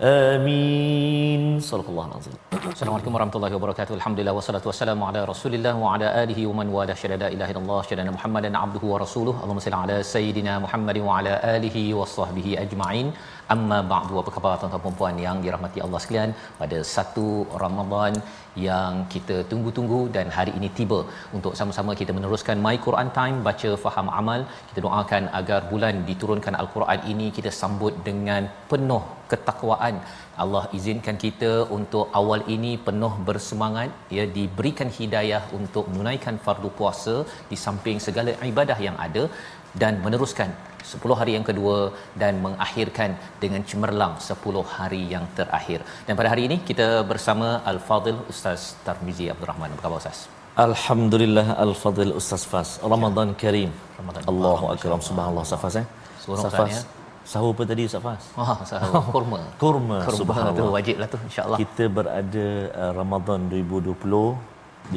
آمين صدق الله العظيم Assalamualaikum warahmatullahi wabarakatuh. Alhamdulillah wassalatu wassalamu ala Rasulillah wa ala alihi wa man wala syada la ilaha illallah syada Muhammadan abduhu wa rasuluhu. Allahumma salli ala sayidina Muhammadin wa ala alihi wa sahbihi ajma'in. Amma ba'du apa khabar tuan-tuan dan puan yang dirahmati Allah sekalian pada satu Ramadan yang kita tunggu-tunggu dan hari ini tiba untuk sama-sama kita meneruskan My Quran Time baca faham amal. Kita doakan agar bulan diturunkan Al-Quran ini kita sambut dengan penuh ketakwaan. Allah izinkan kita untuk awal ini penuh bersemangat ya diberikan hidayah untuk menunaikan fardu puasa di samping segala ibadah yang ada dan meneruskan 10 hari yang kedua dan mengakhirkan dengan cemerlang 10 hari yang terakhir. Dan pada hari ini kita bersama Al-Fadil Ustaz Tarmizi Abdul Rahman. Apa khabar Ustaz? Alhamdulillah Al-Fadil Ustaz Fas Ramadan Karim Ramadan. Allahu Akbar Subhanallah Safas eh Seorang Safas ya? Sahur apa tadi Ustaz Fas Wah, sahur kurma. Kurma, Kurma subhanallah. tu wajib lah tu insya-Allah. Kita berada uh, Ramadan 2020 2021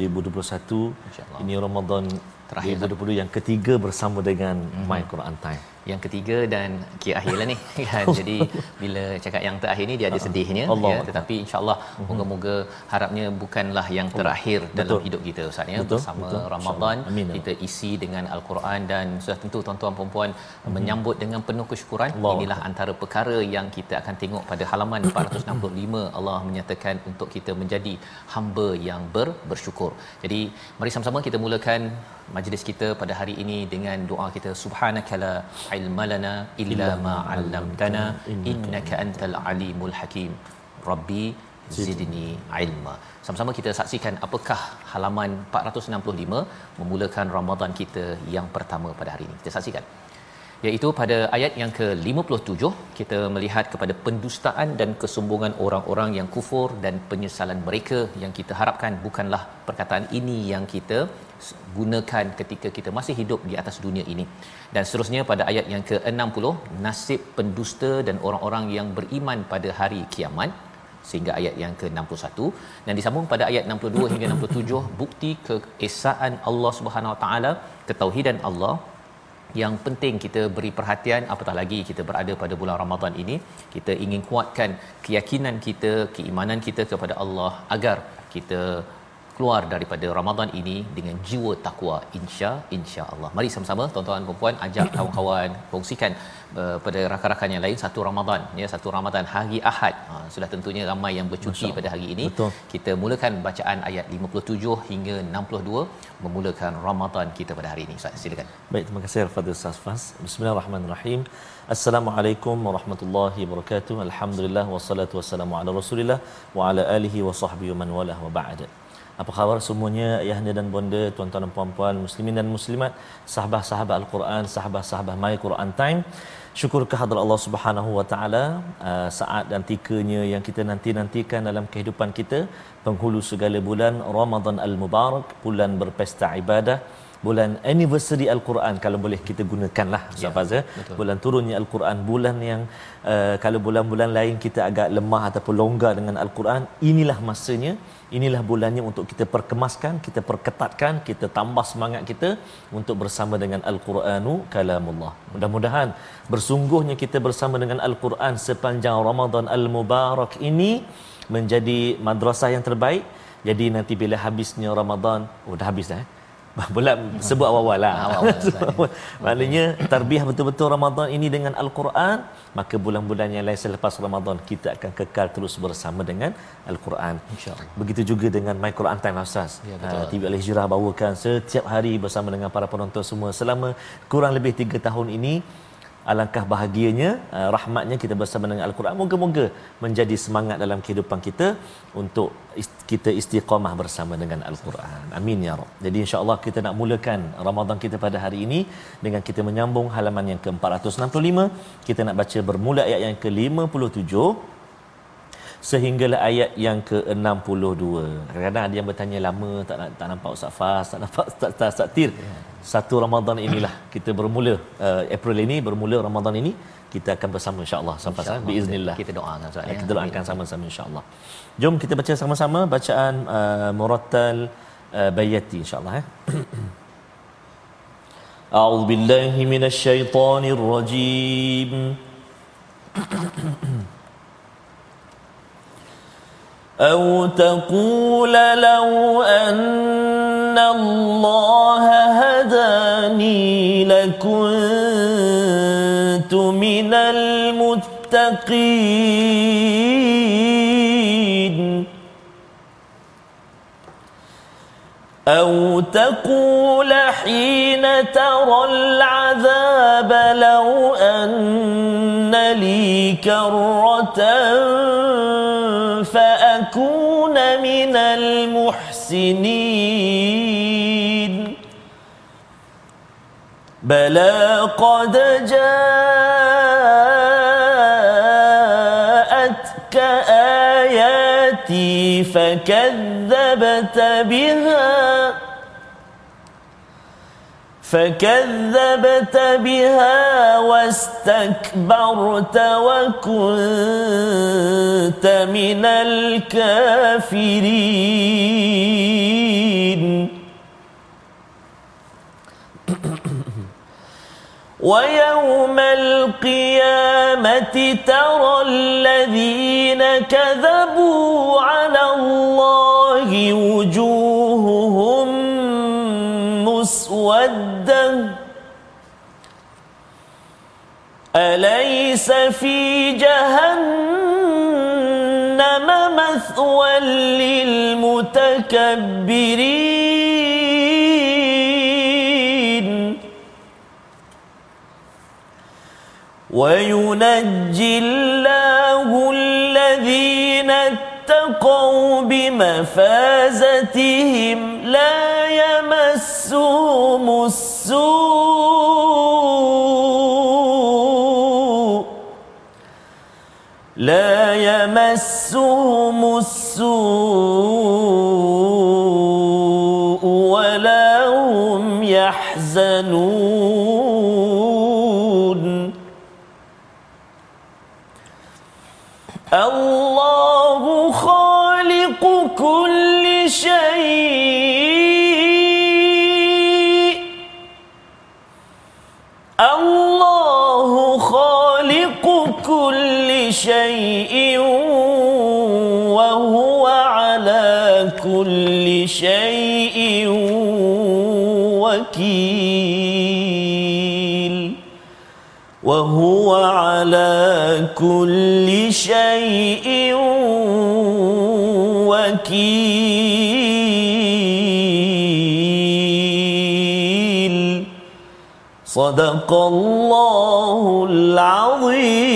InsyaAllah. Ini Ramadan Terakhir lah. 2020 yang ketiga bersama dengan mm-hmm. My Quran Time yang ketiga dan kira akhir lah ni kan jadi bila cakap yang terakhir ni dia ada sedihnya Allah. ya tetapi insyaallah moga-moga harapnya bukanlah yang terakhir dalam Betul. hidup kita Ustaz ya Betul, bersama betul. Ramadan. Amin. kita isi dengan al-Quran dan sudah tentu tuan-tuan puan-puan menyambut dengan penuh kesyukuran Allah. inilah antara perkara yang kita akan tengok pada halaman 465 Allah menyatakan untuk kita menjadi hamba yang ber, bersyukur jadi mari sama-sama kita mulakan majlis kita pada hari ini dengan doa kita subhanakala ilmalana illa ma 'allamtana innaka antal alimul hakim. Rabbi zidni. ilma. Sama-sama kita saksikan apakah halaman 465 memulakan Ramadan kita yang pertama pada hari ini. Kita saksikan iaitu pada ayat yang ke-57 kita melihat kepada pendustaan dan kesombongan orang-orang yang kufur dan penyesalan mereka yang kita harapkan bukanlah perkataan ini yang kita gunakan ketika kita masih hidup di atas dunia ini. Dan seterusnya pada ayat yang ke-60 nasib pendusta dan orang-orang yang beriman pada hari kiamat sehingga ayat yang ke-61 dan disambung pada ayat 62 hingga 67 bukti keesaan Allah Subhanahu Wa Taala ketauhidan Allah yang penting kita beri perhatian apatah lagi kita berada pada bulan Ramadan ini kita ingin kuatkan keyakinan kita keimanan kita kepada Allah agar kita keluar daripada Ramadan ini dengan jiwa takwa insya insya Allah. Mari sama-sama tuan-tuan dan puan ajak kawan-kawan kongsikan uh, pada rakan-rakan yang lain satu Ramadan ya satu Ramadan hari Ahad. Ha, sudah tentunya ramai yang bercuti pada hari ini. Betul. Kita mulakan bacaan ayat 57 hingga 62 memulakan Ramadan kita pada hari ini. Ustaz silakan. Baik, terima kasih Al-Fadhil Ustaz Fas. Bismillahirrahmanirrahim. Assalamualaikum warahmatullahi wabarakatuh. Alhamdulillah wassalatu wassalamu ala Rasulillah wa ala alihi wa sahbihi man walah wa ba'd. Apa khabar semuanya ayahanda dan bonda, tuan-tuan dan puan-puan, muslimin dan muslimat, sahabat-sahabat Al-Quran, sahabat-sahabat My Quran Time. Syukur kehadrat Allah Subhanahu wa taala uh, saat dan tikanya yang kita nanti-nantikan dalam kehidupan kita penghulu segala bulan Ramadan Al-Mubarak, bulan berpesta ibadah bulan anniversary al-Quran kalau boleh kita gunakanlah Ustaz Ya, Faz ya. betul. bulan turunnya al-Quran bulan yang uh, kalau bulan-bulan lain kita agak lemah ataupun longgar dengan al-Quran inilah masanya inilah bulannya untuk kita perkemaskan kita perketatkan kita tambah semangat kita untuk bersama dengan al-Quranu kalamullah mudah-mudahan bersungguhnya kita bersama dengan al-Quran sepanjang Ramadan al-Mubarak ini menjadi madrasah yang terbaik Jadi nanti bila habisnya Ramadan, oh dah habis dah eh. Pula sebut awal-awal lah. Awal-awal. Maknanya tarbiyah betul-betul Ramadan ini dengan Al-Quran, maka bulan-bulan yang lain selepas Ramadan kita akan kekal terus bersama dengan Al-Quran. InsyaAllah. Begitu juga dengan My Quran Time Ustaz. Ya, uh, TV Al-Hijrah bawakan setiap hari bersama dengan para penonton semua selama kurang lebih 3 tahun ini alangkah bahagianya uh, rahmatnya kita bersama dengan al-Quran. Moga-moga menjadi semangat dalam kehidupan kita untuk kita istiqamah bersama dengan al-Quran. Amin ya rab. Jadi insya-Allah kita nak mulakan Ramadan kita pada hari ini dengan kita menyambung halaman yang ke-465. Kita nak baca bermula ayat yang ke-57 sehinggalah ayat yang ke-62. Kadang-kadang ada yang bertanya lama tak nak, tak nampak Ustaz Fas, tak nampak Ustaz Ustaz Tir. Satu Ramadan inilah kita bermula uh, April ini bermula Ramadan ini kita akan bersama insya-Allah sampai insya biiznillah. Kita doakan Ustaz ya. Kita doakan sama-sama insya-Allah. Jom kita baca sama-sama bacaan uh, Murattal uh, Bayati insya-Allah eh. أعوذ بالله من الشيطان الرجيم أو تقول لو أن الله هداني لكنت من المتقين. أو تقول حين ترى العذاب لو أن لي كرة أكون من المحسنين. بلى قد جاءتك آياتي فكذبت بها. فكذبت بها واستكبرت وكنت من الكافرين ويوم القيامة ترى الذين كذبوا على الله وجوههم مسودا أليس في جهنم مثوى للمتكبرين؟ وينجي الله الذين اتقوا بمفازتهم لا يمسهم السوء لا يمسهم السوء ولا هم يحزنون الله خالق كل شيء. الله خالق كل شيء وهو على كل شيء وهو على كل شيء وكيل. صدق الله العظيم.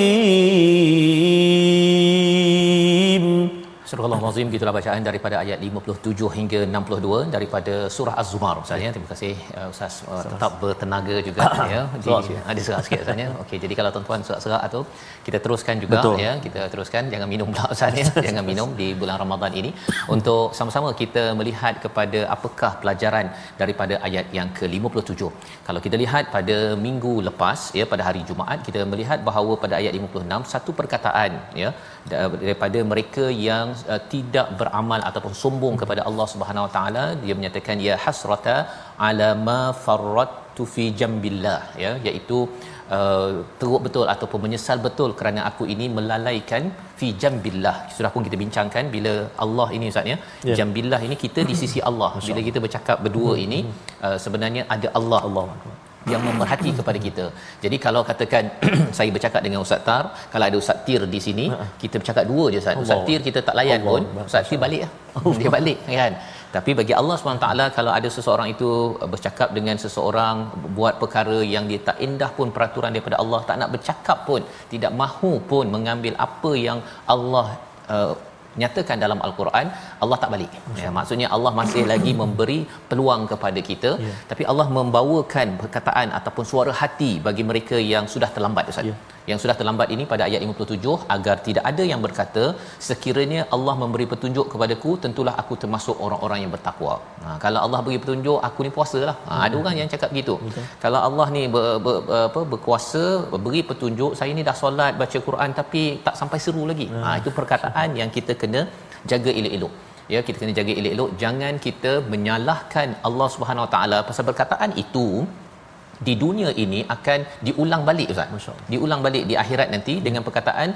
Surah Al-Azim gitulah bacaan daripada ayat 57 hingga 62 daripada surah Az-Zumar Ustaz ya. Terima kasih uh, Ustaz uh, tetap bertenaga juga ya. Di, ada serak sikit Ustaz ya. Okey jadi kalau tuan-tuan serak-serak atau kita teruskan juga Betul. ya. Kita teruskan jangan minum pula Ustaz ya. jangan minum di bulan Ramadan ini untuk sama-sama kita melihat kepada apakah pelajaran daripada ayat yang ke-57. Kalau kita lihat pada minggu lepas ya pada hari Jumaat kita melihat bahawa pada ayat 56 satu perkataan ya daripada mereka yang uh, tidak beramal ataupun sombong kepada Allah Subhanahu Wa Taala dia menyatakan ya hasrata ala ma farrattu fi jambillah. Ya iaitu uh, teruk betul ataupun menyesal betul kerana aku ini melalaikan fi jambillah. Sudah pun kita bincangkan bila Allah ini ustaz ya Ya. jambillah ini kita di sisi Allah. Bila kita bercakap berdua ini uh, sebenarnya ada Allah. Allah yang memerhati kepada kita. Jadi kalau katakan saya bercakap dengan Ustaz Tar, kalau ada Ustaz Tir di sini, kita bercakap dua je Ustaz. Ustaz. Tir kita tak layan Allah. pun, Ustaz Tir balik lah. Dia balik kan. Tapi bagi Allah SWT kalau ada seseorang itu uh, bercakap dengan seseorang buat perkara yang dia tak indah pun peraturan daripada Allah, tak nak bercakap pun, tidak mahu pun mengambil apa yang Allah uh, nyatakan dalam al-Quran Allah tak balik. Ya, maksudnya Allah masih lagi memberi peluang kepada kita Ya. tapi Allah membawakan perkataan ataupun suara hati bagi mereka yang sudah terlambat Ustaz. Ya. Yang sudah terlambat ini pada ayat 57 agar tidak ada yang berkata sekiranya Allah memberi petunjuk kepadaku tentulah aku termasuk orang-orang yang bertakwa. Ha, kalau Allah beri petunjuk aku ni puasalah. Ha, ada orang yang cakap begitu. Kalau Allah ni ber, ber, ber, apa berkuasa beri petunjuk saya ni dah solat baca Quran tapi tak sampai seru lagi. Ha, itu perkataan yang kita kena jaga elok-elok. Ya kita kena jaga elok-elok jangan kita menyalahkan Allah Subhanahu Wa Taala pasal perkataan itu di dunia ini akan diulang balik ustaz. Masya Allah. Diulang balik di akhirat nanti dengan perkataan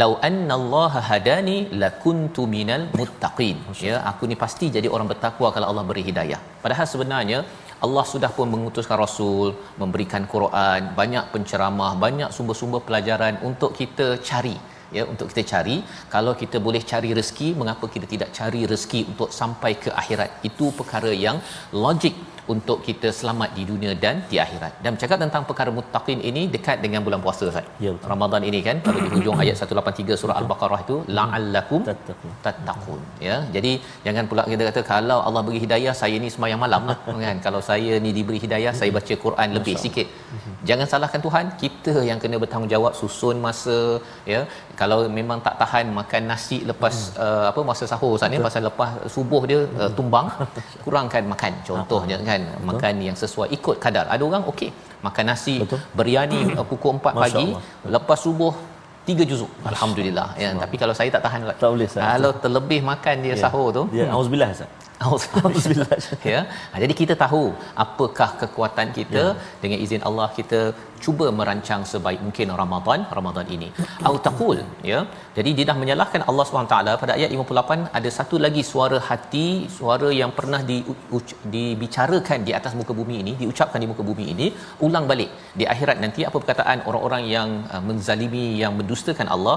lau annallaha hadani lakuntu minal muttaqin. Ya, aku ni pasti jadi orang bertakwa kalau Allah beri hidayah. Padahal sebenarnya Allah sudah pun mengutuskan rasul, memberikan Quran, banyak penceramah, banyak sumber-sumber pelajaran untuk kita cari ya untuk kita cari. Kalau kita boleh cari rezeki mengapa kita tidak cari rezeki untuk sampai ke akhirat? Itu perkara yang logik untuk kita selamat di dunia dan di akhirat. Dan bercakap tentang perkara muttaqin ini dekat dengan bulan puasa Ustaz. Ya, betul. Ramadan ini kan kalau di hujung ayat 183 surah Al-Baqarah itu la'allakum Tattaqun. ya. Jadi jangan pula kita kata kalau Allah beri hidayah saya ni sembahyang malam lah kan. Kalau saya ni diberi hidayah saya baca Quran lebih sikit. Jangan salahkan Tuhan, kita yang kena bertanggungjawab susun masa ya. Kalau memang tak tahan makan nasi lepas uh, apa masa sahur Ustaz ni pasal lepas subuh dia uh, tumbang kurangkan makan contohnya kan makan yang sesuai ikut kadar. Ada orang okey makan nasi Betul. biryani uh, pukul 4 Masya pagi Allah. lepas subuh tiga juzuk alhamdulillah ya tapi kalau saya tak tahan. Tak boleh, Ustaz. kalau terlebih makan dia Ya. sahur tu Ya, auzubillah Ustaz. Alhamdulillah. ya. Ha, jadi kita tahu apakah kekuatan kita ya. dengan izin Allah kita cuba merancang sebaik mungkin Ramadan Ramadan ini. Au taqul ya. Jadi dia dah menyalahkan Allah SWT pada ayat 58 ada satu lagi suara hati, suara yang pernah di, uc- dibicarakan di atas muka bumi ini, diucapkan di muka bumi ini, ulang balik di akhirat nanti apa perkataan orang-orang yang uh, menzalimi yang mendustakan Allah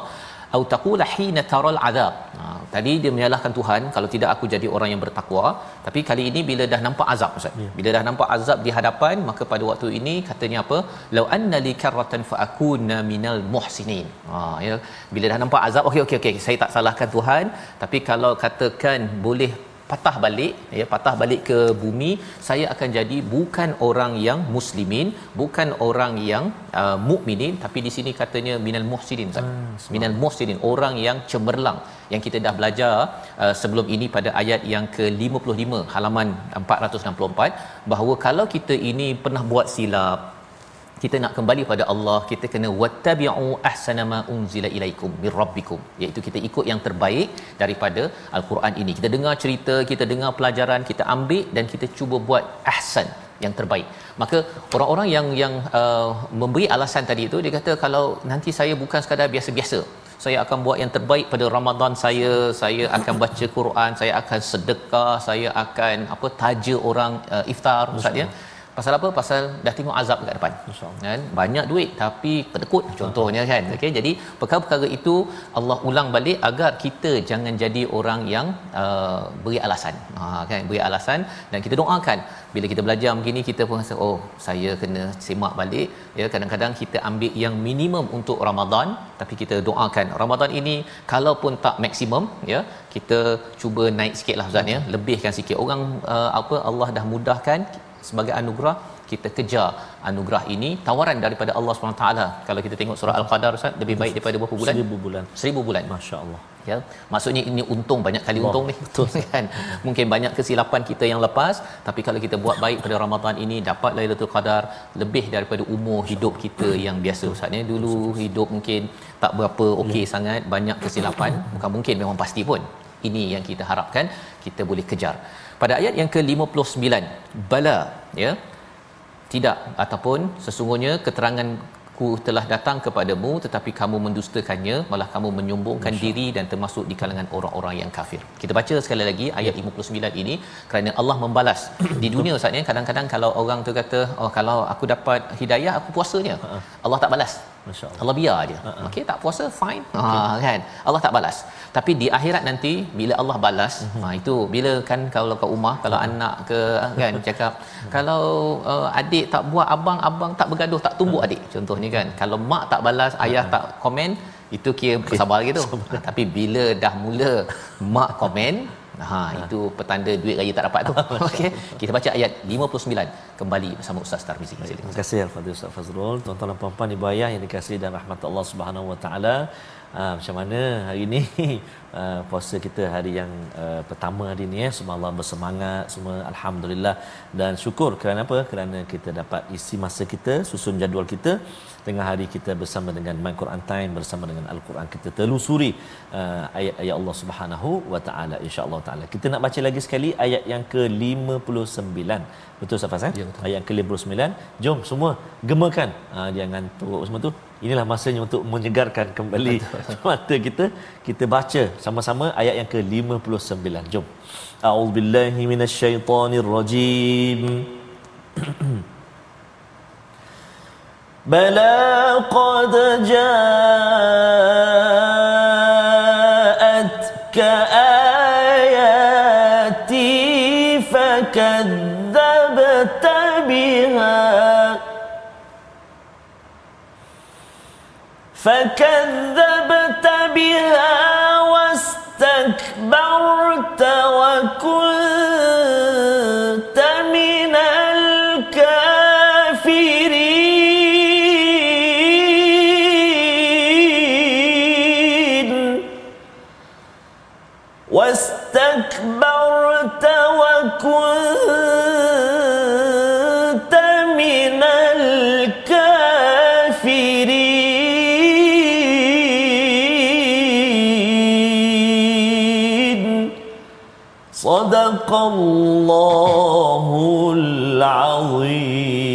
au taqula hina taral azab. Ha, tadi dia menyalahkan Tuhan kalau tidak aku jadi orang yang bertakwa, tapi kali ini bila dah nampak azab Ustaz. Ya. Bila dah nampak azab di hadapan, maka pada waktu ini katanya apa? Lau anna li karratan fa akuna minal muhsinin. Ha ya, bila dah nampak azab, okey okey okey, saya tak salahkan Tuhan, tapi kalau katakan boleh patah balik ya patah balik ke bumi saya akan jadi bukan orang yang muslimin bukan orang yang uh, mukminin tapi di sini katanya minal muhsinin Ustaz. minal muhsinin orang yang cemerlang yang kita dah belajar uh, sebelum ini pada ayat yang ke-55 halaman 464 bahawa kalau kita ini pernah buat silap kita nak kembali pada Allah kita kena wattabi'u ahsana ma unzila ilaikum mir rabbikum. Iaitu kita ikut yang terbaik daripada al-Quran ini. Kita dengar cerita kita dengar pelajaran kita ambil dan kita cuba buat ahsan yang terbaik. Maka orang-orang yang yang uh, memberi alasan tadi itu dia kata kalau nanti saya bukan sekadar biasa-biasa saya akan buat yang terbaik pada Ramadan saya saya akan baca Quran saya akan sedekah saya akan apa taja orang uh, iftar ustaz ya Pasal apa? Pasal dah tengok azab dekat depan. InsyaAllah. Kan? Banyak duit tapi penekut contohnya kan. Okey, jadi perkara-perkara itu Allah ulang balik agar kita jangan jadi orang yang uh, beri alasan. Ha kan, beri alasan dan kita doakan bila kita belajar begini kita pun rasa oh saya kena semak balik ya kadang-kadang kita ambil yang minimum untuk Ramadan tapi kita doakan Ramadan ini kalaupun tak maksimum ya kita cuba naik sikitlah ustaz ya lebihkan sikit orang uh, apa Allah dah mudahkan sebagai anugerah kita kejar anugerah ini tawaran daripada Allah SWT kalau kita tengok surah al-qadar ustaz lebih baik daripada berapa bulan? Seribu bulan. seribu bulan. Masya-Allah. ya. Maksudnya ini untung banyak kali Allah, untung ni. betul. kan? Mungkin banyak kesilapan kita yang lepas tapi kalau kita buat baik pada Ramadan ini dapat Lailatul Qadar lebih daripada umur hidup kita yang biasa ustaz ya. Dulu hidup mungkin tak berapa okey sangat banyak kesilapan. Bukan mungkin memang pasti pun. Ini yang kita harapkan kita boleh kejar pada ayat yang ke-59 bala ya tidak ataupun sesungguhnya keterangan ku telah datang kepadamu tetapi kamu mendustakannya malah kamu menyombongkan Masya. diri dan termasuk di kalangan orang-orang yang kafir. Kita baca sekali lagi ayat 59 ini kerana Allah membalas. di dunia Ustaz ni kadang-kadang kalau orang tu kata oh kalau aku dapat hidayah aku puasanya. Ha. Allah tak balas. Masya-Allah. Allah biar dia. Uh-huh. Okey tak puasa fine. Okay. Ha kan. Allah tak balas. Tapi di akhirat nanti bila Allah balas, uh-huh. ha itu bila kan kalau kat rumah kalau uh-huh. anak ke kan cakap uh-huh. kalau uh, adik tak buat abang abang tak bergaduh tak tumbuh uh-huh. adik contohnya kan. Kalau mak tak balas, uh-huh. ayah tak komen itu kira okay. sabar gitu. Ha, tapi bila dah mula mak komen Ha, ha itu petanda duit raya tak dapat tu. Okey. Kita baca ayat 59 kembali bersama Ustaz Tarmizi. Terima kasih Al-Fadhil Ustaz Fazrul. Tuan-tuan dan puan-puan ibu ayah yang dikasihi dan rahmat Allah Subhanahu Wa Taala. Uh, macam mana hari ini uh, puasa kita hari yang uh, pertama hari ini ya semua Allah bersemangat semua alhamdulillah dan syukur kerana apa kerana kita dapat isi masa kita susun jadual kita tengah hari kita bersama dengan My Quran Time bersama dengan Al-Quran kita telusuri uh, ayat-ayat Allah Subhanahu wa taala insya-Allah taala. Kita nak baca lagi sekali ayat yang ke-59. Betul Safas eh? Ya, betul. Ayat ke-59. Jom semua gemakan. Uh, dia ngantuk semua tu inilah masanya untuk menyegarkan kembali mata kita. Kita baca sama-sama ayat yang ke-59. Jom. A'udzubillahi minasyaitonirrajim. Bala qad jaa فكذبت بها واستكبرت وكنت من واستكبرت وكنت صدق الله العظيم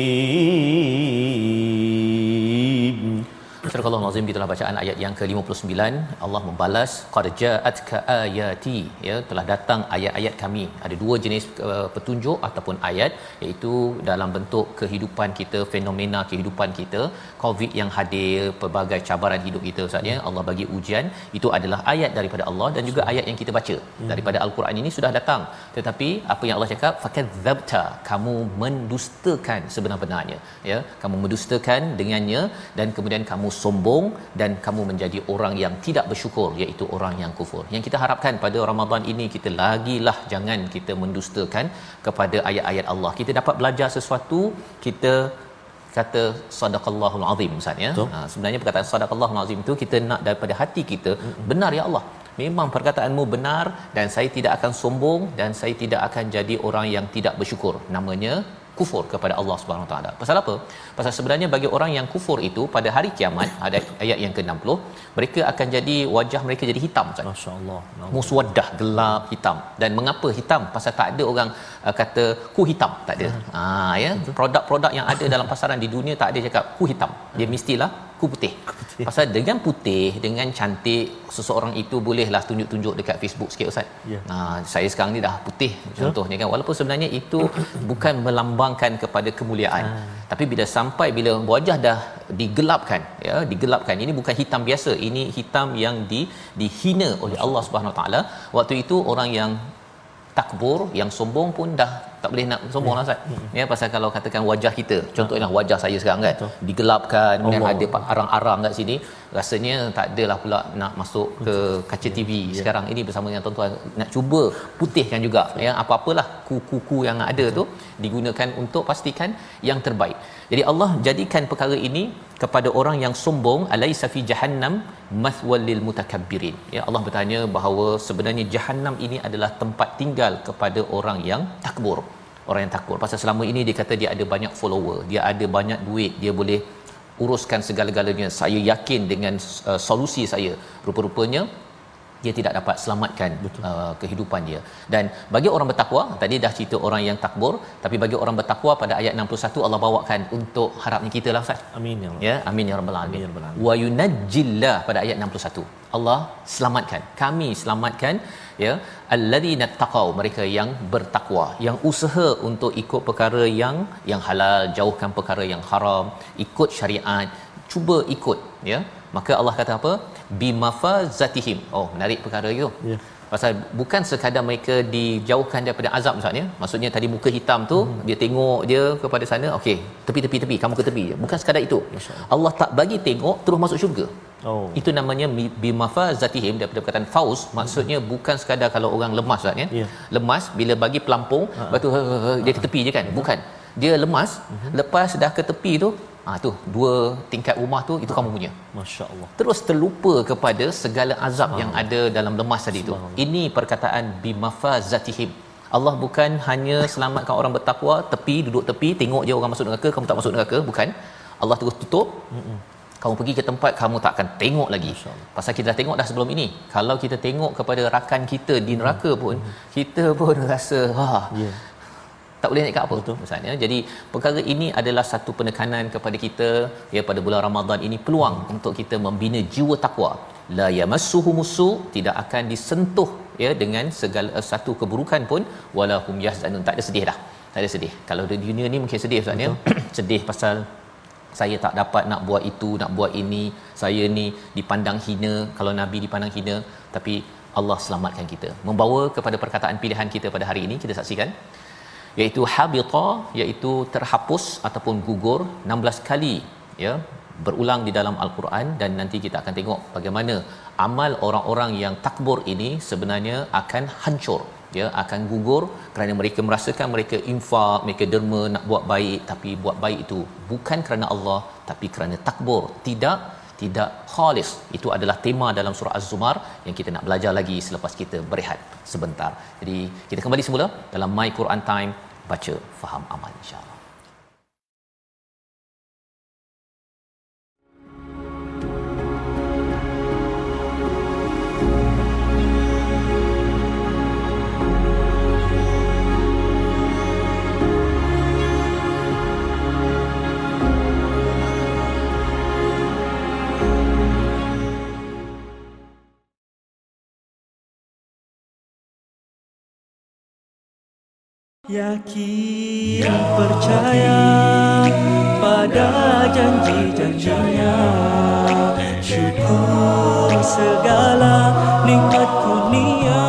Surah Al-Azim itulah bacaan ayat yang ke-59 Allah membalas qad ja'atka ayati ya telah datang ayat-ayat kami. Ada dua jenis uh, petunjuk ataupun ayat iaitu dalam bentuk kehidupan kita fenomena kehidupan kita covid yang hadir pelbagai cabaran hidup kita Ustaz ya. Allah bagi ujian. Itu adalah ayat daripada Allah dan juga ayat yang kita baca. Hmm. daripada al-Quran ini sudah datang. Tetapi apa yang Allah cakap? Fakadzabta kamu mendustakan sebenar-benarnya ya. Kamu mendustakan dengannya dan kemudian kamu sombong dan kamu menjadi orang yang tidak bersyukur iaitu orang yang kufur. Yang kita harapkan pada Ramadan ini kita lagilah jangan kita mendustakan kepada ayat-ayat Allah. Kita dapat belajar sesuatu, kita kata sadaqallahul azim Ustaz ya. Ha, sebenarnya perkataan sadaqallahul azim itu kita nak daripada hati kita benar ya Allah. Memang perkataanmu benar dan saya tidak akan sombong dan saya tidak akan jadi orang yang tidak bersyukur. Namanya kufur kepada Allah Subhanahu taala. Pasal apa? Pasal sebenarnya bagi orang yang kufur itu pada hari kiamat ada ayat yang ke-60 mereka akan jadi wajah mereka jadi hitam Ustaz. Masya-Allah. Muswaddah gelap hitam. Dan mengapa hitam? Pasal tak ada orang uh, kata ku hitam, tak ada. Ha ah, ya, produk-produk yang ada dalam pasaran di dunia tak ada cakap ku hitam. Dia mestilah ku putih. putih. Pasal dengan putih, dengan cantik, seseorang itu bolehlah tunjuk-tunjuk dekat Facebook sikit Ustaz. Yeah. Ha, saya sekarang ni dah putih contohnya kan. Walaupun sebenarnya itu bukan melambangkan kepada kemuliaan. Ha. Tapi bila sampai bila wajah dah digelapkan, ya, digelapkan. Ini bukan hitam biasa. Ini hitam yang di dihina oleh Allah Subhanahu taala. Waktu itu orang yang takbur, yang sombong pun dah tak boleh nak sombong lah Ustaz. Hmm. Ya pasal kalau katakan wajah kita, contohnya wajah saya sekarang kan, Betul. digelapkan oh, kemudian ada arang-arang kat sini, rasanya tak adalah pula nak masuk ke kaca TV yeah. sekarang ini bersama dengan tuan-tuan nak cuba putihkan juga Betul. ya apa-apalah kuku-kuku yang ada Betul. tu digunakan untuk pastikan yang terbaik. Jadi Allah jadikan perkara ini kepada orang yang sombong alaisa fi jahannam mathwal lil mutakabbirin. Ya Allah bertanya bahawa sebenarnya jahannam ini adalah tempat tinggal kepada orang yang takbur. Orang yang takbur. Pasal selama ini dia kata dia ada banyak follower, dia ada banyak duit, dia boleh uruskan segala-galanya. Saya yakin dengan uh, solusi saya. Rupa-rupanya dia tidak dapat selamatkan uh, kehidupan dia. Dan bagi orang bertakwa tadi dah cerita orang yang takbur tapi bagi orang bertakwa pada ayat 61 Allah bawakan untuk harapnya kita lah Ustaz. Amin ya Allah. ya amin ya rabbal Amin alamin ya rabbal alamin. wa yunajjillah pada ayat 61 Allah selamatkan kami selamatkan ya. Alladzina taqau mereka yang bertakwa yang usaha untuk ikut perkara yang yang halal jauhkan perkara yang haram ikut syariat cuba ikut ya maka Allah kata apa? Bimafazatihim. Oh menarik perkara itu Ya. pasal bukan sekadar mereka dijauhkan daripada azab maksudnya maksudnya tadi muka hitam tu hmm. dia tengok dia kepada sana okey tepi tepi tepi kamu ke tepi je. Bukan sekadar itu. Allah tak bagi tengok terus masuk syurga. Oh. itu namanya bimafazatihim daripada perkataan fauz. Maksudnya bukan sekadar kalau orang lemas kan ya. Ya. lemas bila bagi pelampung lepas tu "Heh, heh, heh," dia ke tepi je kan? Bukan. Dia lemas lepas dah ke tepi tu ah tu dua tingkat rumah tu itu kamu punya. Masya-Allah. terus terlupa kepada segala azab yang ada dalam lemas tadi tu. Ini perkataan bimafazatihim. Allah bukan hanya selamatkan orang bertakwa tepi duduk tepi tengok je orang masuk neraka kamu tak masuk neraka bukan. Allah terus tutup. Kamu pergi ke tempat kamu tak akan tengok lagi. Pasal kita dah tengok dah sebelum ini. Kalau kita tengok kepada rakan kita di neraka pun kita pun rasa ha Ya. Tak boleh nak cakap apa. Betul. Misalnya jadi perkara ini adalah satu penekanan kepada kita ya pada bulan Ramadan ini peluang untuk kita membina jiwa takwa la yamassuhu musu tidak akan disentuh ya dengan segala eh, satu keburukan pun wala hum yahzanun. Tak ada sedih dah. Tak ada sedih. Kalau di dunia ni mungkin sedih Ustaz ya. Sedih pasal saya tak dapat nak buat itu nak buat ini saya ni dipandang hina. Kalau nabi dipandang hina tapi Allah selamatkan kita. Membawa kepada perkataan pilihan kita pada hari ini kita saksikan iaitu habita iaitu terhapus ataupun gugur 16 kali ya berulang di dalam al-Quran. Dan nanti kita akan tengok bagaimana amal orang-orang yang takbur ini sebenarnya akan hancur ya akan gugur kerana mereka merasakan mereka infak mereka derma nak buat baik. Tapi buat baik itu bukan kerana Allah tapi kerana takbur. Tidak tidak khalis. Itu adalah tema dalam surah az-zumar yang kita nak belajar lagi selepas kita berehat sebentar. Jadi kita kembali semula dalam my Quran time. Baca faham amal insyaallah Yakin percaya pada janji-janjinya. Syukur segala nikmat kurnia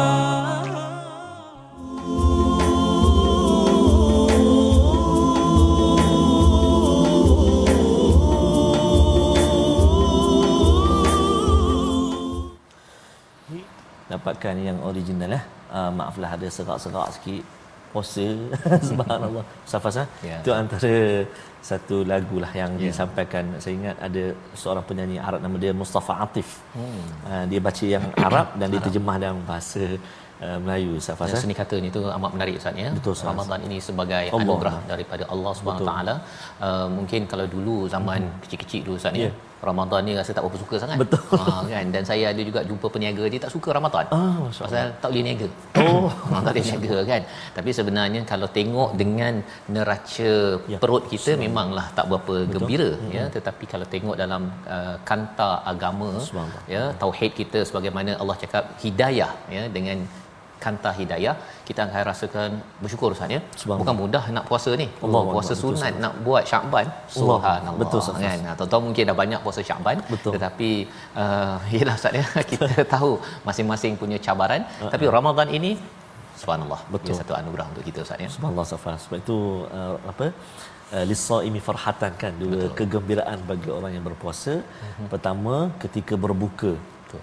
Dapatkan yang original eh. Uh, maaflah ada serak-serak sikit puasa subhanallah safas eh? Ya. itu antara satu lagu lah yang Ya. disampaikan saya ingat ada seorang penyanyi Arab nama dia Mustafa Atif hmm. uh, dia baca yang Arab dan diterjemah dalam bahasa uh, Melayu safas eh? seni kata ni tu amat menarik Ustaz ya. Betul, Ustaz. Ramadan ini sebagai Allah. anugerah daripada Allah Subhanahu taala. Uh, mungkin kalau dulu zaman kecil-kecil dulu Ustaz ya. Ya. Ramadan ni rasa tak berapa suka sangat. Betul. Ha, kan dan saya ada juga jumpa peniaga dia tak suka Ramadan. Ah, Pasal tak boleh niaga. Oh, tak boleh niaga kan. Tapi sebenarnya kalau tengok dengan neraca Ya. perut kita memanglah tak berapa gembira ya tetapi kalau tengok dalam uh, kanta agama ya tauhid kita sebagaimana Allah cakap hidayah ya dengan kanta hidayah kita akan rasakan bersyukur Ustaz ya bukan mudah nak puasa ni Allah puasa Allah, betul, sunat Ustaz. nak buat Syaban subhanallah betul, Ustaz. kan tuan-tuan mungkin dah banyak puasa Syaban Betul. tetapi uh, yalah Ustaz ya kita tahu masing-masing punya cabaran tapi Ramadan ini subhanallah. Betul. dia satu anugerah untuk kita Ustaz ya Subhanallah Safar. Sebab itu uh, apa uh, lisaimi farhatan kan dua Betul. Mhm. kegembiraan bagi orang yang berpuasa. Pertama ketika berbuka.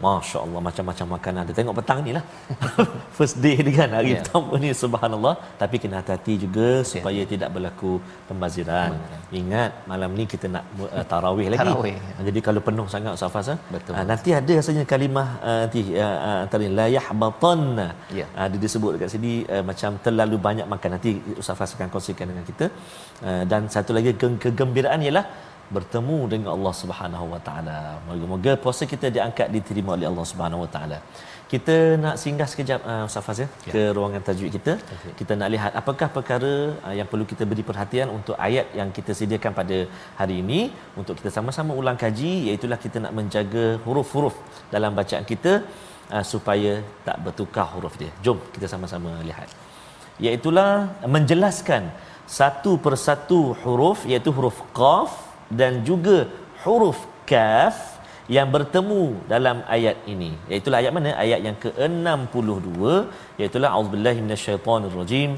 Masya Allah macam-macam makanan. Dia tengok petang ni lah. First day ni kan hari Ya. yeah. pertama ni subhanallah. Tapi kena hati-hati juga supaya tidak berlaku pembaziran. Ingat malam ni kita nak uh, tarawih lagi. Tarawih. Jadi kalau penuh sangat Ustaz Faz, Betul. uh, nanti ada rasanya kalimah uh, nanti uh, antara la yahbatanna. Ya. Uh, dia disebut dekat sini uh, macam terlalu banyak makan nanti Ustaz Fas akan kongsikan dengan kita uh, dan satu lagi ke- kegembiraan ialah bertemu dengan Allah Subhanahu Wa Taala. Moga-moga puasa kita diangkat diterima oleh Allah Subhanahu Wa Taala. kita nak singgah sekejap uh, Ustaz Faz ya, ke ruangan tajwid kita. Kita nak lihat apakah perkara uh, yang perlu kita beri perhatian untuk ayat yang kita sediakan pada hari ini untuk kita sama-sama ulang kaji iaitu kita nak menjaga huruf-huruf dalam bacaan kita uh, supaya tak bertukar huruf dia. Jom kita sama-sama lihat. Iaitulah menjelaskan satu persatu huruf iaitu huruf qaf dan juga huruf kaf yang bertemu dalam ayat ini. Iaitulah ayat mana? Ayat yang ke-62 iaitulah auzubillahi minasyaitonirrajim.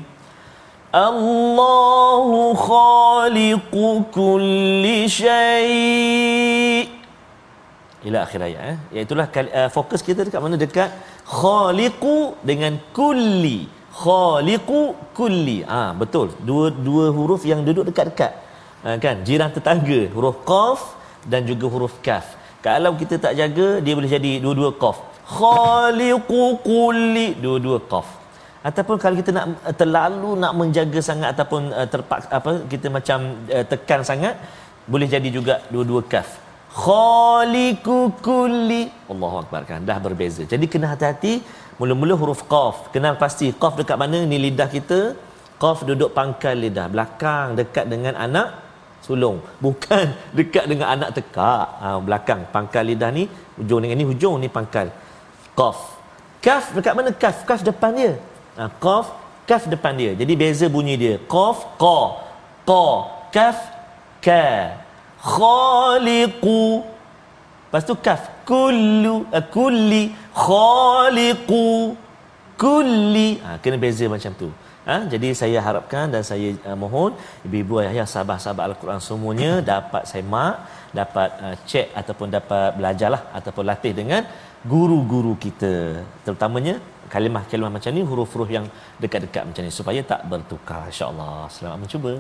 Allahu khaliqu kulli syai' ila akhir ayat eh. Iaitulah uh, fokus kita dekat mana? Dekat khaliqu dengan kulli. Khaliqu kulli. Ah betul. Dua dua huruf yang duduk dekat-dekat kan? Jiran tetangga huruf qaf dan juga huruf kaf. Kalau kita tak jaga dia boleh jadi dua-dua qaf. Khaliqu kulli dua-dua qaf. Ataupun kalau kita nak uh, terlalu nak menjaga sangat ataupun uh, terpaksa apa kita macam uh, tekan sangat boleh jadi juga dua-dua kaf. Khaliqu kulli. Allahu akbar kan? Dah berbeza. Jadi kena hati-hati mula-mula huruf qaf. Kenal pasti qaf dekat mana? Ni lidah kita. Qaf duduk pangkal lidah. Belakang dekat dengan anak sulung. Bukan dekat dengan anak tekak. Ha, belakang pangkal lidah ni hujung dengan ni hujung ni pangkal. Qaf. Kaf dekat mana kaf kaf depan dia. Ha, qaf kaf depan dia. Jadi beza bunyi dia. Qaf qa. Qa. Kaf ka. Khaliqu. Lepas tu kaf kullu uh, kulli khaliqu. Kulli. Ha, kena beza macam tu ha, jadi saya harapkan dan saya uh, mohon ibu-ibu ayah sahabat-sahabat al-Quran semuanya dapat semak dapat uh, cek ataupun dapat belajarlah ataupun latih dengan guru-guru kita. Terutamanya kalimah-kalimah macam ni huruf-huruf yang dekat-dekat macam ni supaya tak bertukar. insya-Allah. Selamat mencuba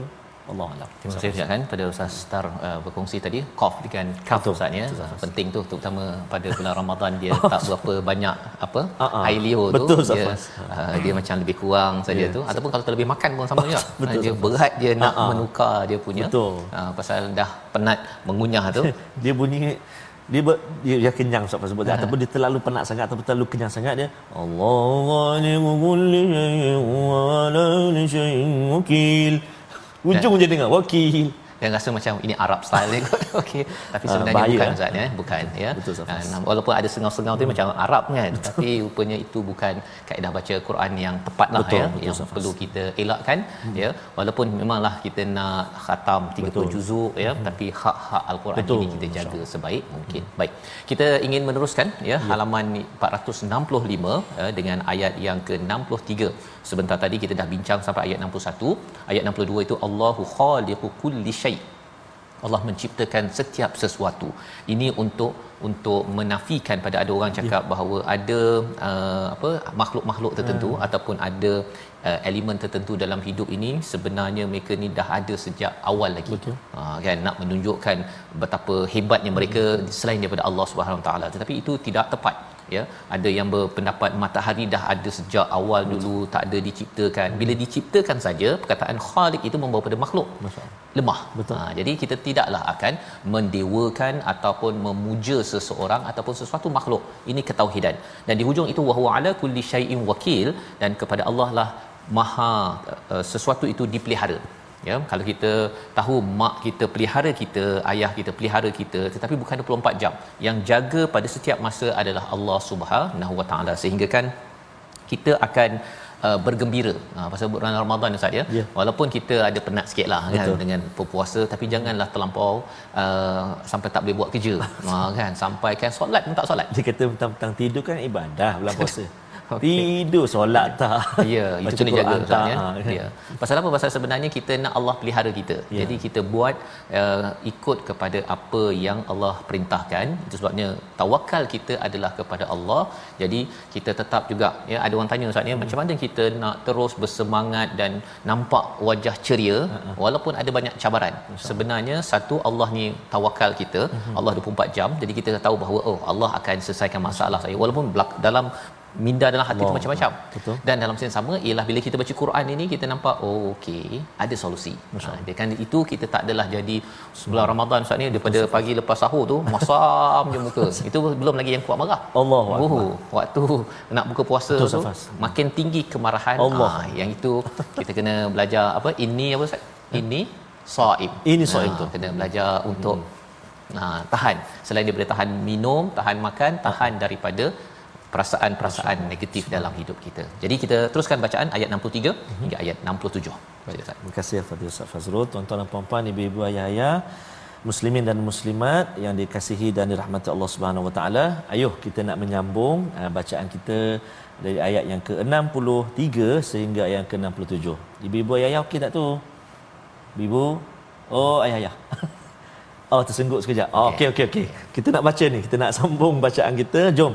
Allah alam Terima kasih kan pada Ustaz Star uh, berkongsi tadi qaf dengan kaf Ustaz ya. Penting tu terutama pada bulan Ramadan dia tak berapa banyak apa Ah, ah. air liur tu Betul, dia uh, dia macam lebih kurang saja Ya. tu ataupun kalau terlebih makan pun sama juga. Betul, dia Ustaz Fas. berat dia nak Ah, ah. menukar dia punya. Betul. Uh, pasal dah penat mengunyah tu. dia bunyi dia ber, dia, dia kenyang sebab sebut dia ataupun dia terlalu penat sangat ataupun terlalu kenyang sangat dia Allah ghalibu kulli wa kulli syai'in wakil ujung je dengar wakil dan rasa macam ini Arab style kot. Okey, tapi Ah, sebenarnya bahaya, bukan eh. Ustaz ya, bukan ya. Betul. Ah, walaupun ada sengau-sengau tu macam Arab kan, tapi rupanya itu bukan kaedah baca Quran yang tepat lah Betul, ya, betul, yang perlu kita elakkan ya. Walaupun memanglah kita nak khatam 30 Betul. juzuk ya, tapi hak-hak Al-Quran Betul, ini kita jaga sebaik mungkin. Baik. Kita ingin meneruskan ya, halaman 465 ya, dengan ayat yang ke-63. Sebentar tadi kita dah bincang sampai ayat 61. Ayat 62 itu Allahu khaliqu kulli syai' Allah menciptakan setiap sesuatu. Ini untuk untuk menafikan pada ada orang cakap Ya. bahawa ada uh, apa makhluk-makhluk tertentu Hmm. ataupun ada uh, elemen tertentu dalam hidup ini sebenarnya mereka ni dah ada sejak awal lagi. Betul. Ha, kan nak menunjukkan betapa hebatnya mereka Hmm. selain daripada Allah Subhanahu Taala. Tetapi itu tidak tepat. Ya, ada yang berpendapat matahari dah ada sejak awal dulu tak ada diciptakan. Bila diciptakan saja perkataan khaliq itu membawa pada makhluk lemah. Betul. Ha, jadi kita tidaklah akan mendewakan ataupun memuja seseorang ataupun sesuatu makhluk. Ini ketauhidan. Dan di hujung itu wahwa ala kulli syai'in wakil dan kepada Allah lah maha uh, sesuatu itu dipelihara. Ya, kalau kita tahu mak kita pelihara kita, ayah kita pelihara kita, tetapi bukan 24 jam. Yang jaga pada setiap masa adalah Allah Subhanahu Wa Taala sehingga kan kita akan uh, bergembira uh, pasal bulan Ramadan Ustaz ya. Ya. Walaupun kita ada penat sikitlah kan dengan berpuasa tapi janganlah terlampau uh, sampai tak boleh buat kerja. uh, kan sampai kan solat pun tak solat. dia kata tentang tidur kan ibadah bulan puasa Okey. tidur solat tak Ya, itu kena jaga Ustaz ya. Ya. Pasal apa? Pasal sebenarnya kita nak Allah pelihara kita. Ya. Jadi kita buat uh, ikut kepada apa yang Allah perintahkan. Itu sebabnya tawakal kita adalah kepada Allah. Jadi kita tetap juga ya ada orang tanya Ustaz ya, macam mana kita nak terus bersemangat dan nampak wajah ceria Ha, walaupun ada banyak cabaran. Sebenarnya satu Allah ni tawakal kita. Mhm. Allah 24 jam. Jadi kita tahu bahawa oh Allah akan selesaikan masalah saya walaupun belak- dalam minda dalam hati Allah. tu macam-macam. Betul. Dan dalam masa yang sama ialah bila kita baca Quran ini kita nampak oh okey ada solusi. Ha, dia kan itu kita tak adalah jadi bulan Ramadan Ustaz ni daripada pagi lepas sahur tu masam je muka. Itu belum lagi yang kuat marah. Akbar. Oh, waktu nak buka puasa Betul, tu Safas. makin tinggi kemarahan. Allah. Ah, yang itu kita kena belajar apa? Ini apa Ustaz? Ini saim. Ini saim Ah, tu. Kena belajar untuk hmm. tahan. Selain daripada tahan minum, tahan makan, tahan daripada perasaan-perasaan negatif dalam hidup kita. Jadi kita teruskan bacaan ayat 63 hingga ayat 67. Sila Ustaz. Terima kasih kepada Ustaz Fazrul, tuan-tuan dan puan-puan, ibu-ibu, ayah-ayah, muslimin dan muslimat yang dikasihi dan dirahmati Allah Subhanahu Wa Taala. Ayuh kita nak menyambung uh, bacaan kita dari ayat yang ke-63 sehingga ayat yang ke-67. Ibu-ibu, ayah-ayah okey tak tu? Ibu, oh ayah-ayah. Oh tersengguk sekejap. Oh, okey okey okey. Kita nak baca ni, kita nak sambung bacaan kita. Jom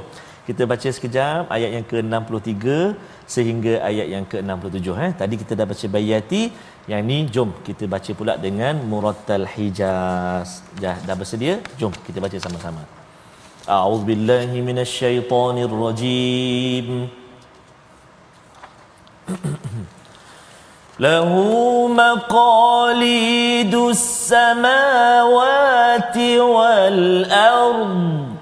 Kita baca sekejap ayat yang ke-63 sehingga ayat yang ke-67 eh. Tadi kita dah baca bayati, yang ni jom kita baca pula dengan murattal hijaz. Dah dah bersedia? Jom kita baca sama-sama. A'udzubillahi minasyaitonirrajim. له مقاليد السماوات والأرض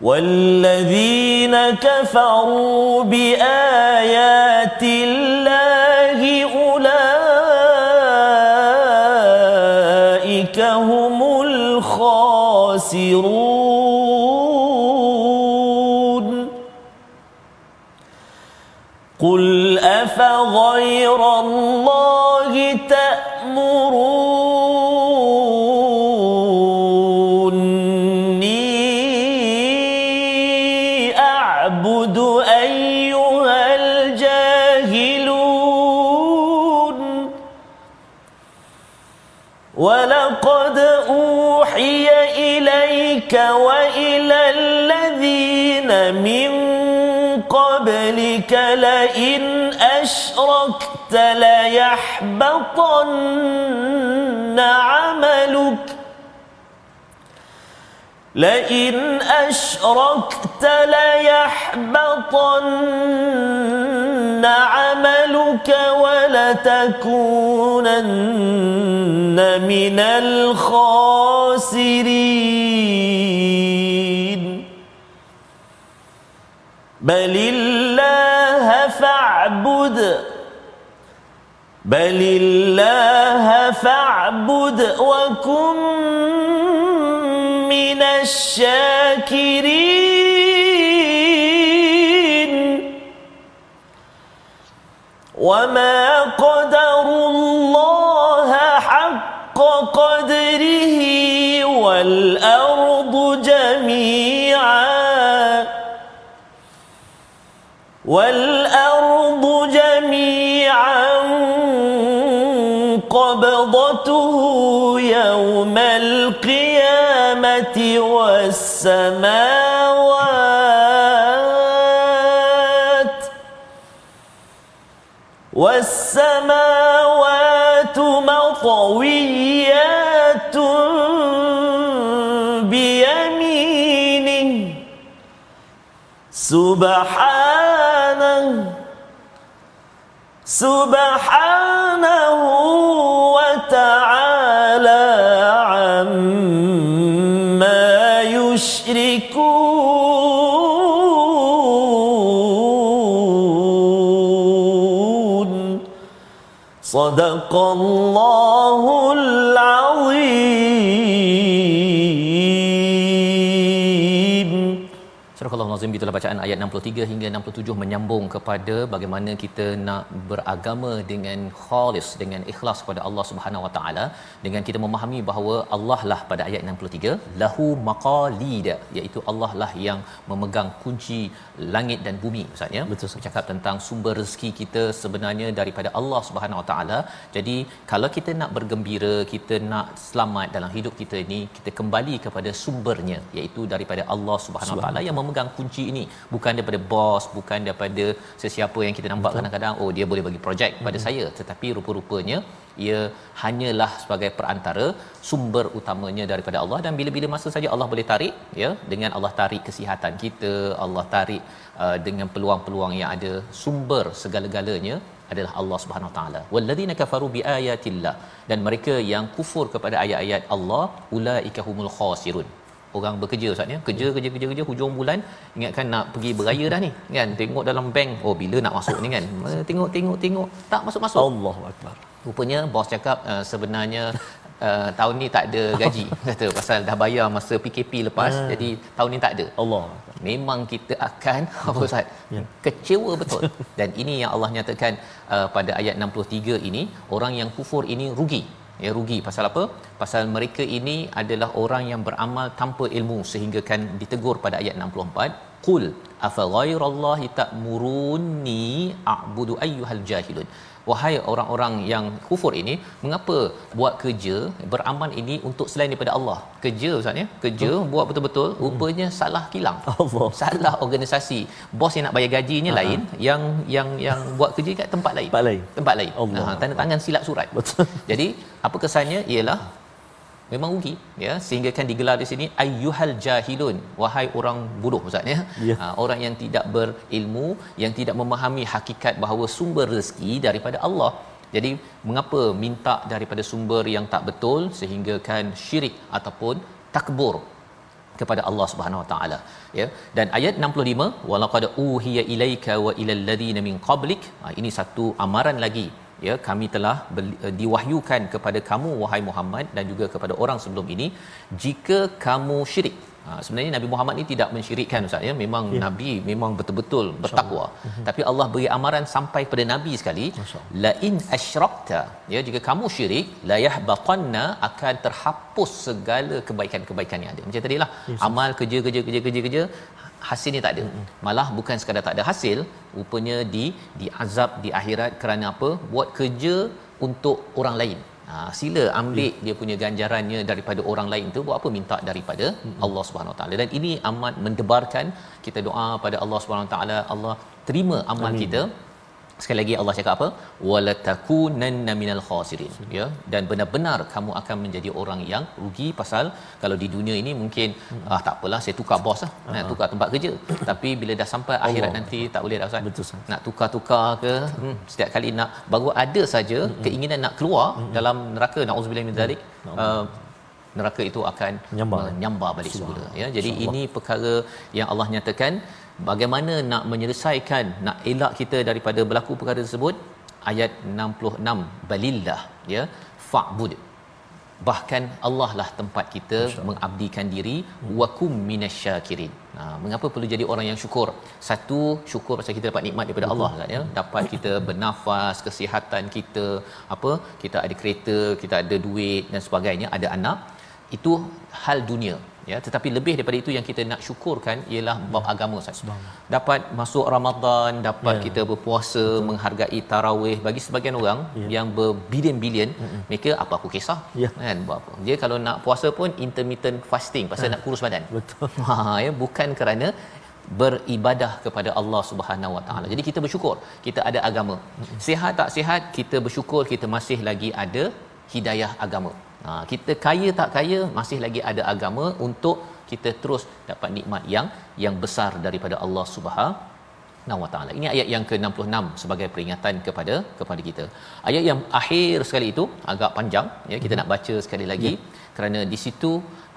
والذين كفروا بآيات الله أولئك هم الخاسرون قل أفغير الله إليك وإلى الذين من قبلك لئن أشركت ليحبطن عملك. لئن أشركت ليحبطن عملك ولتكونن من الخاسرين. بل الله فاعبد بل الله فاعبد وكن من الشاكرين. وما قدروا الله حق قدره والأرض جميعا والأرض جميعا قبضته يوم القيامة والسماوات والسماوات مطويات بيمينه. سبحانه سبحانه صدق الله Surah Al-Nazim itulah bacaan ayat 63 hingga 67 menyambung kepada bagaimana kita nak beragama dengan khalis dengan ikhlas kepada Allah Subhanahu Wa Taala dengan kita memahami bahawa Allah lah pada ayat 63 lahu maqalid iaitu Allah lah yang memegang kunci langit dan bumi Ustaz ya? Betul, bercakap tentang sumber rezeki kita sebenarnya daripada Allah Subhanahu Wa Taala. Jadi kalau kita nak bergembira kita nak selamat dalam hidup kita ini kita kembali kepada sumbernya iaitu daripada Allah Subhanahu Wa Taala yang memegang kunci ini. Bukan daripada bos bukan daripada sesiapa yang kita nampak kadang-kadang oh dia boleh bagi projek pada saya. Tetapi rupa-rupanya ia hanyalah sebagai perantara sumber utamanya daripada Allah. Dan bila-bila masa saja Allah boleh tarik ya dengan Allah tarik kesihatan kita Allah tarik uh, dengan peluang-peluang yang ada sumber segala-galanya adalah Allah Subhanahu Taala. Walladzina kafaru biayatillah. Dan mereka yang kufur kepada ayat-ayat Allah ulaika humul khasirun. Orang bekerja Ustaz ya. Kerja kerja kerja kerja hujung bulan ingatkan nak pergi beraya dah ni kan. Tengok dalam bank oh bila nak masuk ni kan. Tengok tengok tengok tak masuk-masuk. Allahu akbar. Rupanya bos cakap uh, sebenarnya uh, tahun ni tak ada gaji kata pasal dah bayar masa PKP lepas Ah. jadi tahun ni tak ada. Allah. Memang kita akan apa Ustaz? Ya. Kecewa betul. Dan ini yang Allah nyatakan uh, pada ayat 63 ini orang yang kufur ini rugi. Ya rugi pasal apa? Pasal mereka ini adalah orang yang beramal tanpa ilmu sehingga kan ditegur pada ayat 64 qul afa ghairallahi ta'muruni a'budu ayyuhal jahilun wahai orang-orang yang kufur ini mengapa buat kerja beramal ini untuk selain daripada Allah kerja ustaz ya kerja hmm. buat betul-betul rupanya salah kilang Allah. salah organisasi bos yang nak bayar gajinya Ha-ha. lain yang yang yang buat kerja kat tempat lain Tempat lain. tempat lain Allah. ha, tanda tangan silap surat Betul. jadi apa kesannya ialah memang rugi ya. Sehingga kan digelar di sini ayyuhal jahilun. Wahai orang bodoh ustaz ya. Ya. ha, orang yang tidak berilmu yang tidak memahami hakikat bahawa sumber rezeki daripada Allah. Jadi mengapa minta daripada sumber yang tak betul sehingga kan syirik ataupun takbur kepada Allah Subhanahu Wa Taala ya? Dan ayat 65 walaqad uhiya ilaika wa ilal ladina min qablik. Ha, ini satu amaran lagi ya kami telah beli- eh, diwahyukan kepada kamu wahai Muhammad dan juga kepada orang sebelum ini jika kamu syirik. Ha, sebenarnya Nabi Muhammad ni tidak mensyirikkan ustaz ya. Memang ya. nabi memang betul-betul bertakwa. Tapi Allah beri amaran sampai pada nabi sekali la in asyrakta. Ya jika kamu syirik la yahbaqanna akan terhapus segala kebaikan-kebaikan yang ada. Macam tadilah amal kerja kerja kerja kerja kerja hasilnya tak ada malah bukan sekadar tak ada hasil rupanya di diazab di akhirat kerana apa? Buat kerja untuk orang lain. Ha, sila ambil dia punya ganjarannya daripada orang lain tu buat apa? Minta daripada Allah Subhanahu Wa Taala. Dan ini amat mendebarkan kita doa pada Allah Subhanahu Wa Taala. Allah terima amal Amin. kita sekali lagi Allah cakap apa? Wala takunanna minal khasirin. Ya? Dan benar-benar kamu akan menjadi orang yang rugi pasal kalau di dunia ini mungkin ah tak apalah saya tukar bos lah. Nak tukar tempat kerja. Tapi bila dah sampai akhirat nanti tak boleh dah Ustaz. Betul, Ustaz. nak tukar-tukar ke? Hmm, setiap kali nak baru ada saja keinginan nak keluar dalam neraka naudzubillah min zalik uh, neraka itu akan Menyambar. menyambar balik semula. Ya jadi ini perkara yang Allah nyatakan bagaimana nak menyelesaikan nak elak kita daripada berlaku perkara tersebut ayat 66 balillah ya fa'bud bahkan Allah lah tempat kita mengabdikan diri wakum minasyakirin. Ha, mengapa perlu jadi orang yang syukur? Satu, syukur pasal kita dapat nikmat daripada Allah kan ya. Dapat kita bernafas, kesihatan kita, apa? Kita ada kereta, kita ada duit dan sebagainya, ada anak. Itu hal dunia ya tetapi lebih daripada itu yang kita nak syukurkan ialah bab agama Ustaz. Dapat masuk Ramadan, dapat Ya. kita berpuasa, menghargai tarawih bagi sebagian orang Ya. yang berbilion-bilion mereka apa aku kisah Ya. kan buat apa dia kalau nak puasa pun intermittent fasting pasal nak kurus badan Betul. ha ya bukan kerana beribadah kepada Allah Subhanahu Wa Taala. Jadi kita bersyukur kita ada agama. Sihat tak sihat kita bersyukur kita masih lagi ada hidayah agama. Ha kita kaya tak kaya masih lagi ada agama untuk kita terus dapat nikmat yang yang besar daripada Allah Subhanahu Wa Taala. Ini ayat yang ke-66 sebagai peringatan kepada kepada kita. Ayat yang akhir sekali itu agak panjang ya kita nak baca sekali lagi kerana di situ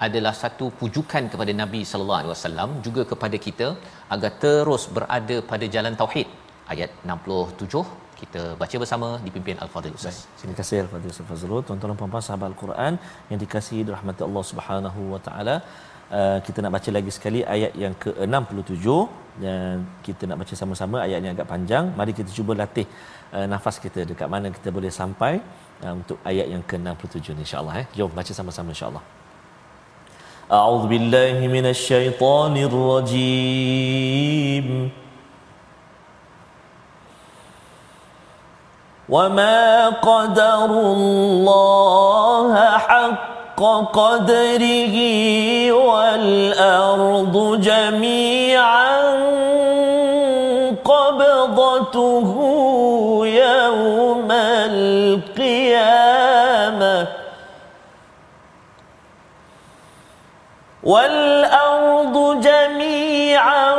adalah satu pujukan kepada Nabi sallallahu alaihi wasallam juga kepada kita agar terus berada pada jalan tauhid. Ayat 67 kita baca bersama dipimpin Al-Fadhil Ustaz. Terima kasih Al-Fadhil Ustaz Fazrul. Tuan-tuan dan puan-puan sahabat Al-Quran yang dikasihi dirahmati Allah Subhanahu wa taala. Uh, kita nak baca lagi sekali ayat yang ke-67 dan kita nak baca sama-sama ayat yang agak panjang. Mari kita cuba latih uh, nafas kita dekat mana kita boleh sampai uh, untuk ayat yang ke-67 ni insya-Allah eh. Jom baca sama-sama insya-Allah. أعوذ بالله من الشيطان الرجيم وما قدروا الله حق قدره والأرض جميعا قبضته يوم القيامة والأرض جميعا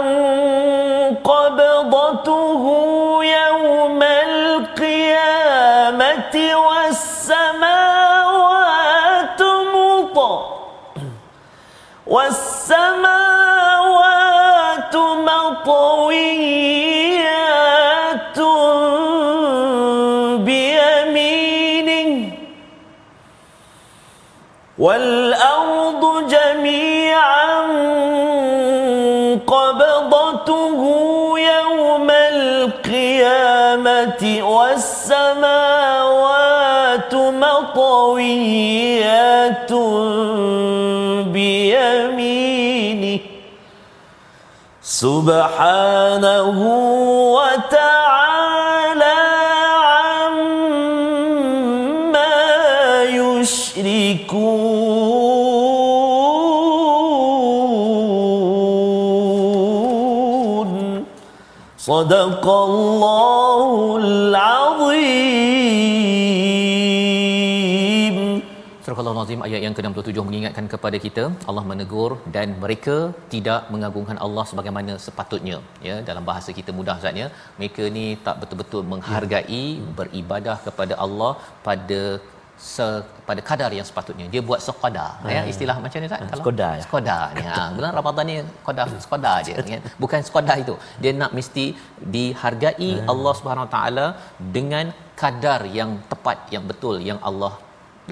والسماوات مطويات بيمينه والأرض جميعا قبضته يوم القيامة والسماوات مطويات سبحانه وتعالى عما يشركون. صدق الله العظيم. Ayat yang ke-67 mengingatkan kepada kita Allah menegur dan mereka tidak mengagungkan Allah sebagaimana sepatutnya. Ya dalam bahasa kita mudah Ustaz ya. Mereka ni tak betul-betul menghargai beribadah kepada Allah pada se, pada kadar yang sepatutnya. Dia buat sekadar ya istilah macam ni kalau sekadar, ya. sekadar ni. Ha bulan Ramadan ni sekadar sekadar je ya. bukan sekadar itu. Dia nak mesti dihargai Allah Subhanahu taala dengan kadar yang tepat yang betul yang Allah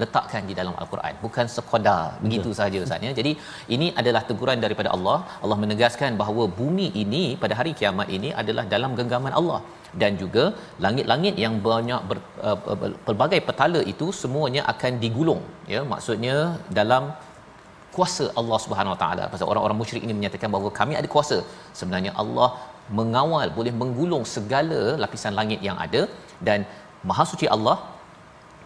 letakkan di dalam al-Quran bukan sekadar begitu saja Ustaz ya. Jadi ini adalah teguran daripada Allah. Allah menegaskan bahawa bumi ini pada hari kiamat ini adalah dalam genggaman Allah dan juga langit-langit yang banyak ber, uh, pelbagai petala itu semuanya akan digulung ya maksudnya dalam kuasa Allah Subhanahu Wa Taala. Pasal orang-orang musyrik ini menyatakan bahawa kami ada kuasa. Sebenarnya Allah mengawal boleh menggulung segala lapisan langit yang ada dan Maha Suci Allah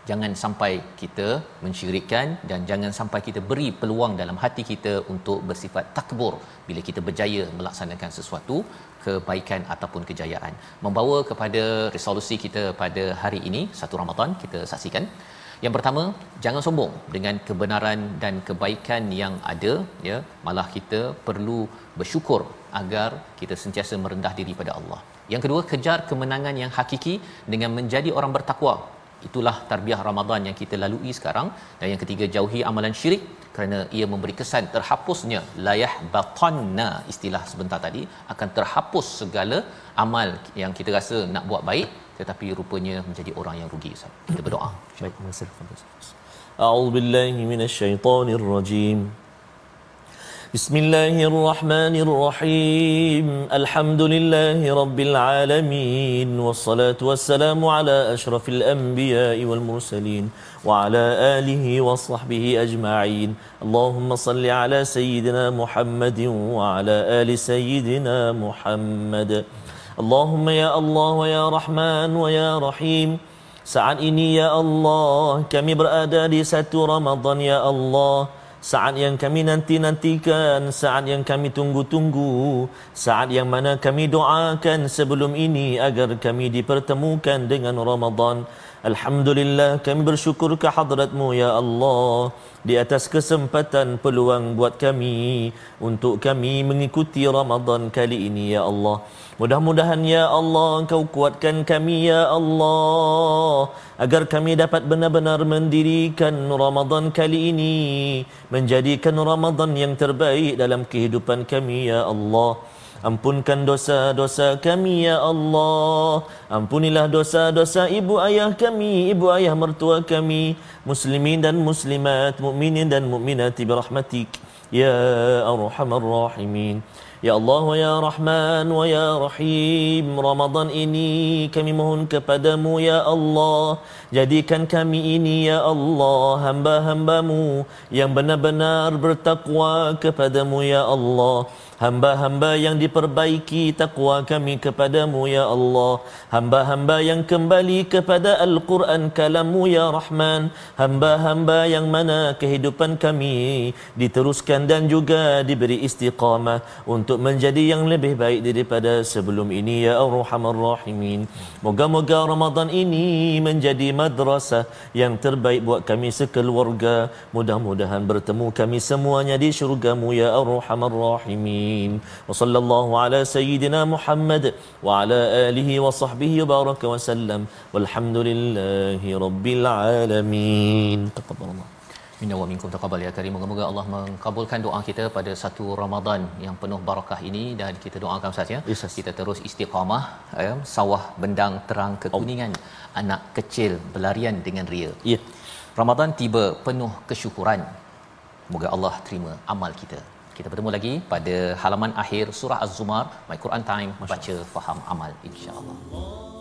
jangan sampai kita mensyirikkan dan jangan sampai kita beri peluang dalam hati kita untuk bersifat takbur bila kita berjaya melaksanakan sesuatu kebaikan ataupun kejayaan. Membawa kepada resolusi kita pada hari ini satu Ramadan kita saksikan. Yang pertama jangan sombong dengan kebenaran dan kebaikan yang ada ya. Malah kita perlu bersyukur agar kita sentiasa merendah diri pada Allah. Yang kedua kejar kemenangan yang hakiki dengan menjadi orang bertakwa itulah tarbiyah Ramadan yang kita lalui sekarang. Dan yang ketiga jauhi amalan syirik kerana ia memberi kesan terhapusnya. Layah batanna istilah sebentar tadi akan terhapus segala amal yang kita rasa nak buat baik tetapi rupanya menjadi orang yang rugi kita berdoa. Baik terima kasih. A'udzu billahi minasyaitonir rajim بسم الله الرحمن الرحيم الحمد لله رب العالمين والصلاة والسلام على أشرف الأنبياء والمرسلين وعلى آله وصحبه أجمعين اللهم صل على سيدنا محمد وعلى آل سيدنا محمد اللهم يا الله ويا رحمن ويا رحيم Saat ini ya Allah kami berada di satu Ramadan ya Allah. Saat yang kami nanti-nantikan, saat yang kami tunggu-tunggu, saat yang mana kami doakan sebelum ini agar kami dipertemukan dengan Ramadan. Alhamdulillah kami bersyukur ke hadratmu ya Allah di atas kesempatan peluang buat kami untuk kami mengikuti Ramadan kali ini ya Allah. Mudah-mudahan ya Allah engkau kuatkan kami ya Allah agar kami dapat benar-benar mendirikan Ramadan kali ini menjadikan Ramadan yang terbaik dalam kehidupan kami ya Allah. Ampunkan dosa-dosa kami ya Allah. Ampunilah dosa-dosa ibu ayah kami Ibu ayah mertua kami Muslimin dan muslimat Mukminin dan mukminat Birahmatik Ya Arhamar Rahimin. Ya Allah wa ya Rahman wa ya Rahim Ramadan ini kami mohon kepadamu ya Allah. Jadikan kami ini ya Allah Hamba-hambamu yang benar-benar bertakwa kepadamu ya Allah Hamba-hamba yang diperbaiki takwa kami kepadamu ya Allah. Hamba-hamba yang kembali kepada Al-Quran kalamu ya Rahman. Hamba-hamba yang mana kehidupan kami diteruskan dan juga diberi istiqamah Untuk menjadi yang lebih baik daripada sebelum ini ya Ar-Rahman Rahimin. Moga-moga Ramadan ini menjadi madrasah yang terbaik buat kami sekeluarga. Mudah-mudahan bertemu kami semuanya di syurgamu ya Ar-Rahman Rahimin Sallallahu ala sayyidina Muhammad Wa ala alihi wa sahbihi wa baraka wa sallam Walhamdulillahi Rabbil Alamin Taqabbalallah Minna wa minkum taqabbal ya karim. Moga-moga Allah mengkabulkan doa kita pada satu Ramadan yang penuh barakah ini dan kita doakan saja Yes, Ustaz. kita terus istiqamah ya, sawah bendang terang kekuningan anak kecil berlarian dengan ria. Ya Ramadan tiba penuh kesyukuran. Moga Allah terima amal kita. Kita bertemu lagi pada halaman akhir surah Az-Zumar, My Quran Time, baca faham amal insya-Allah.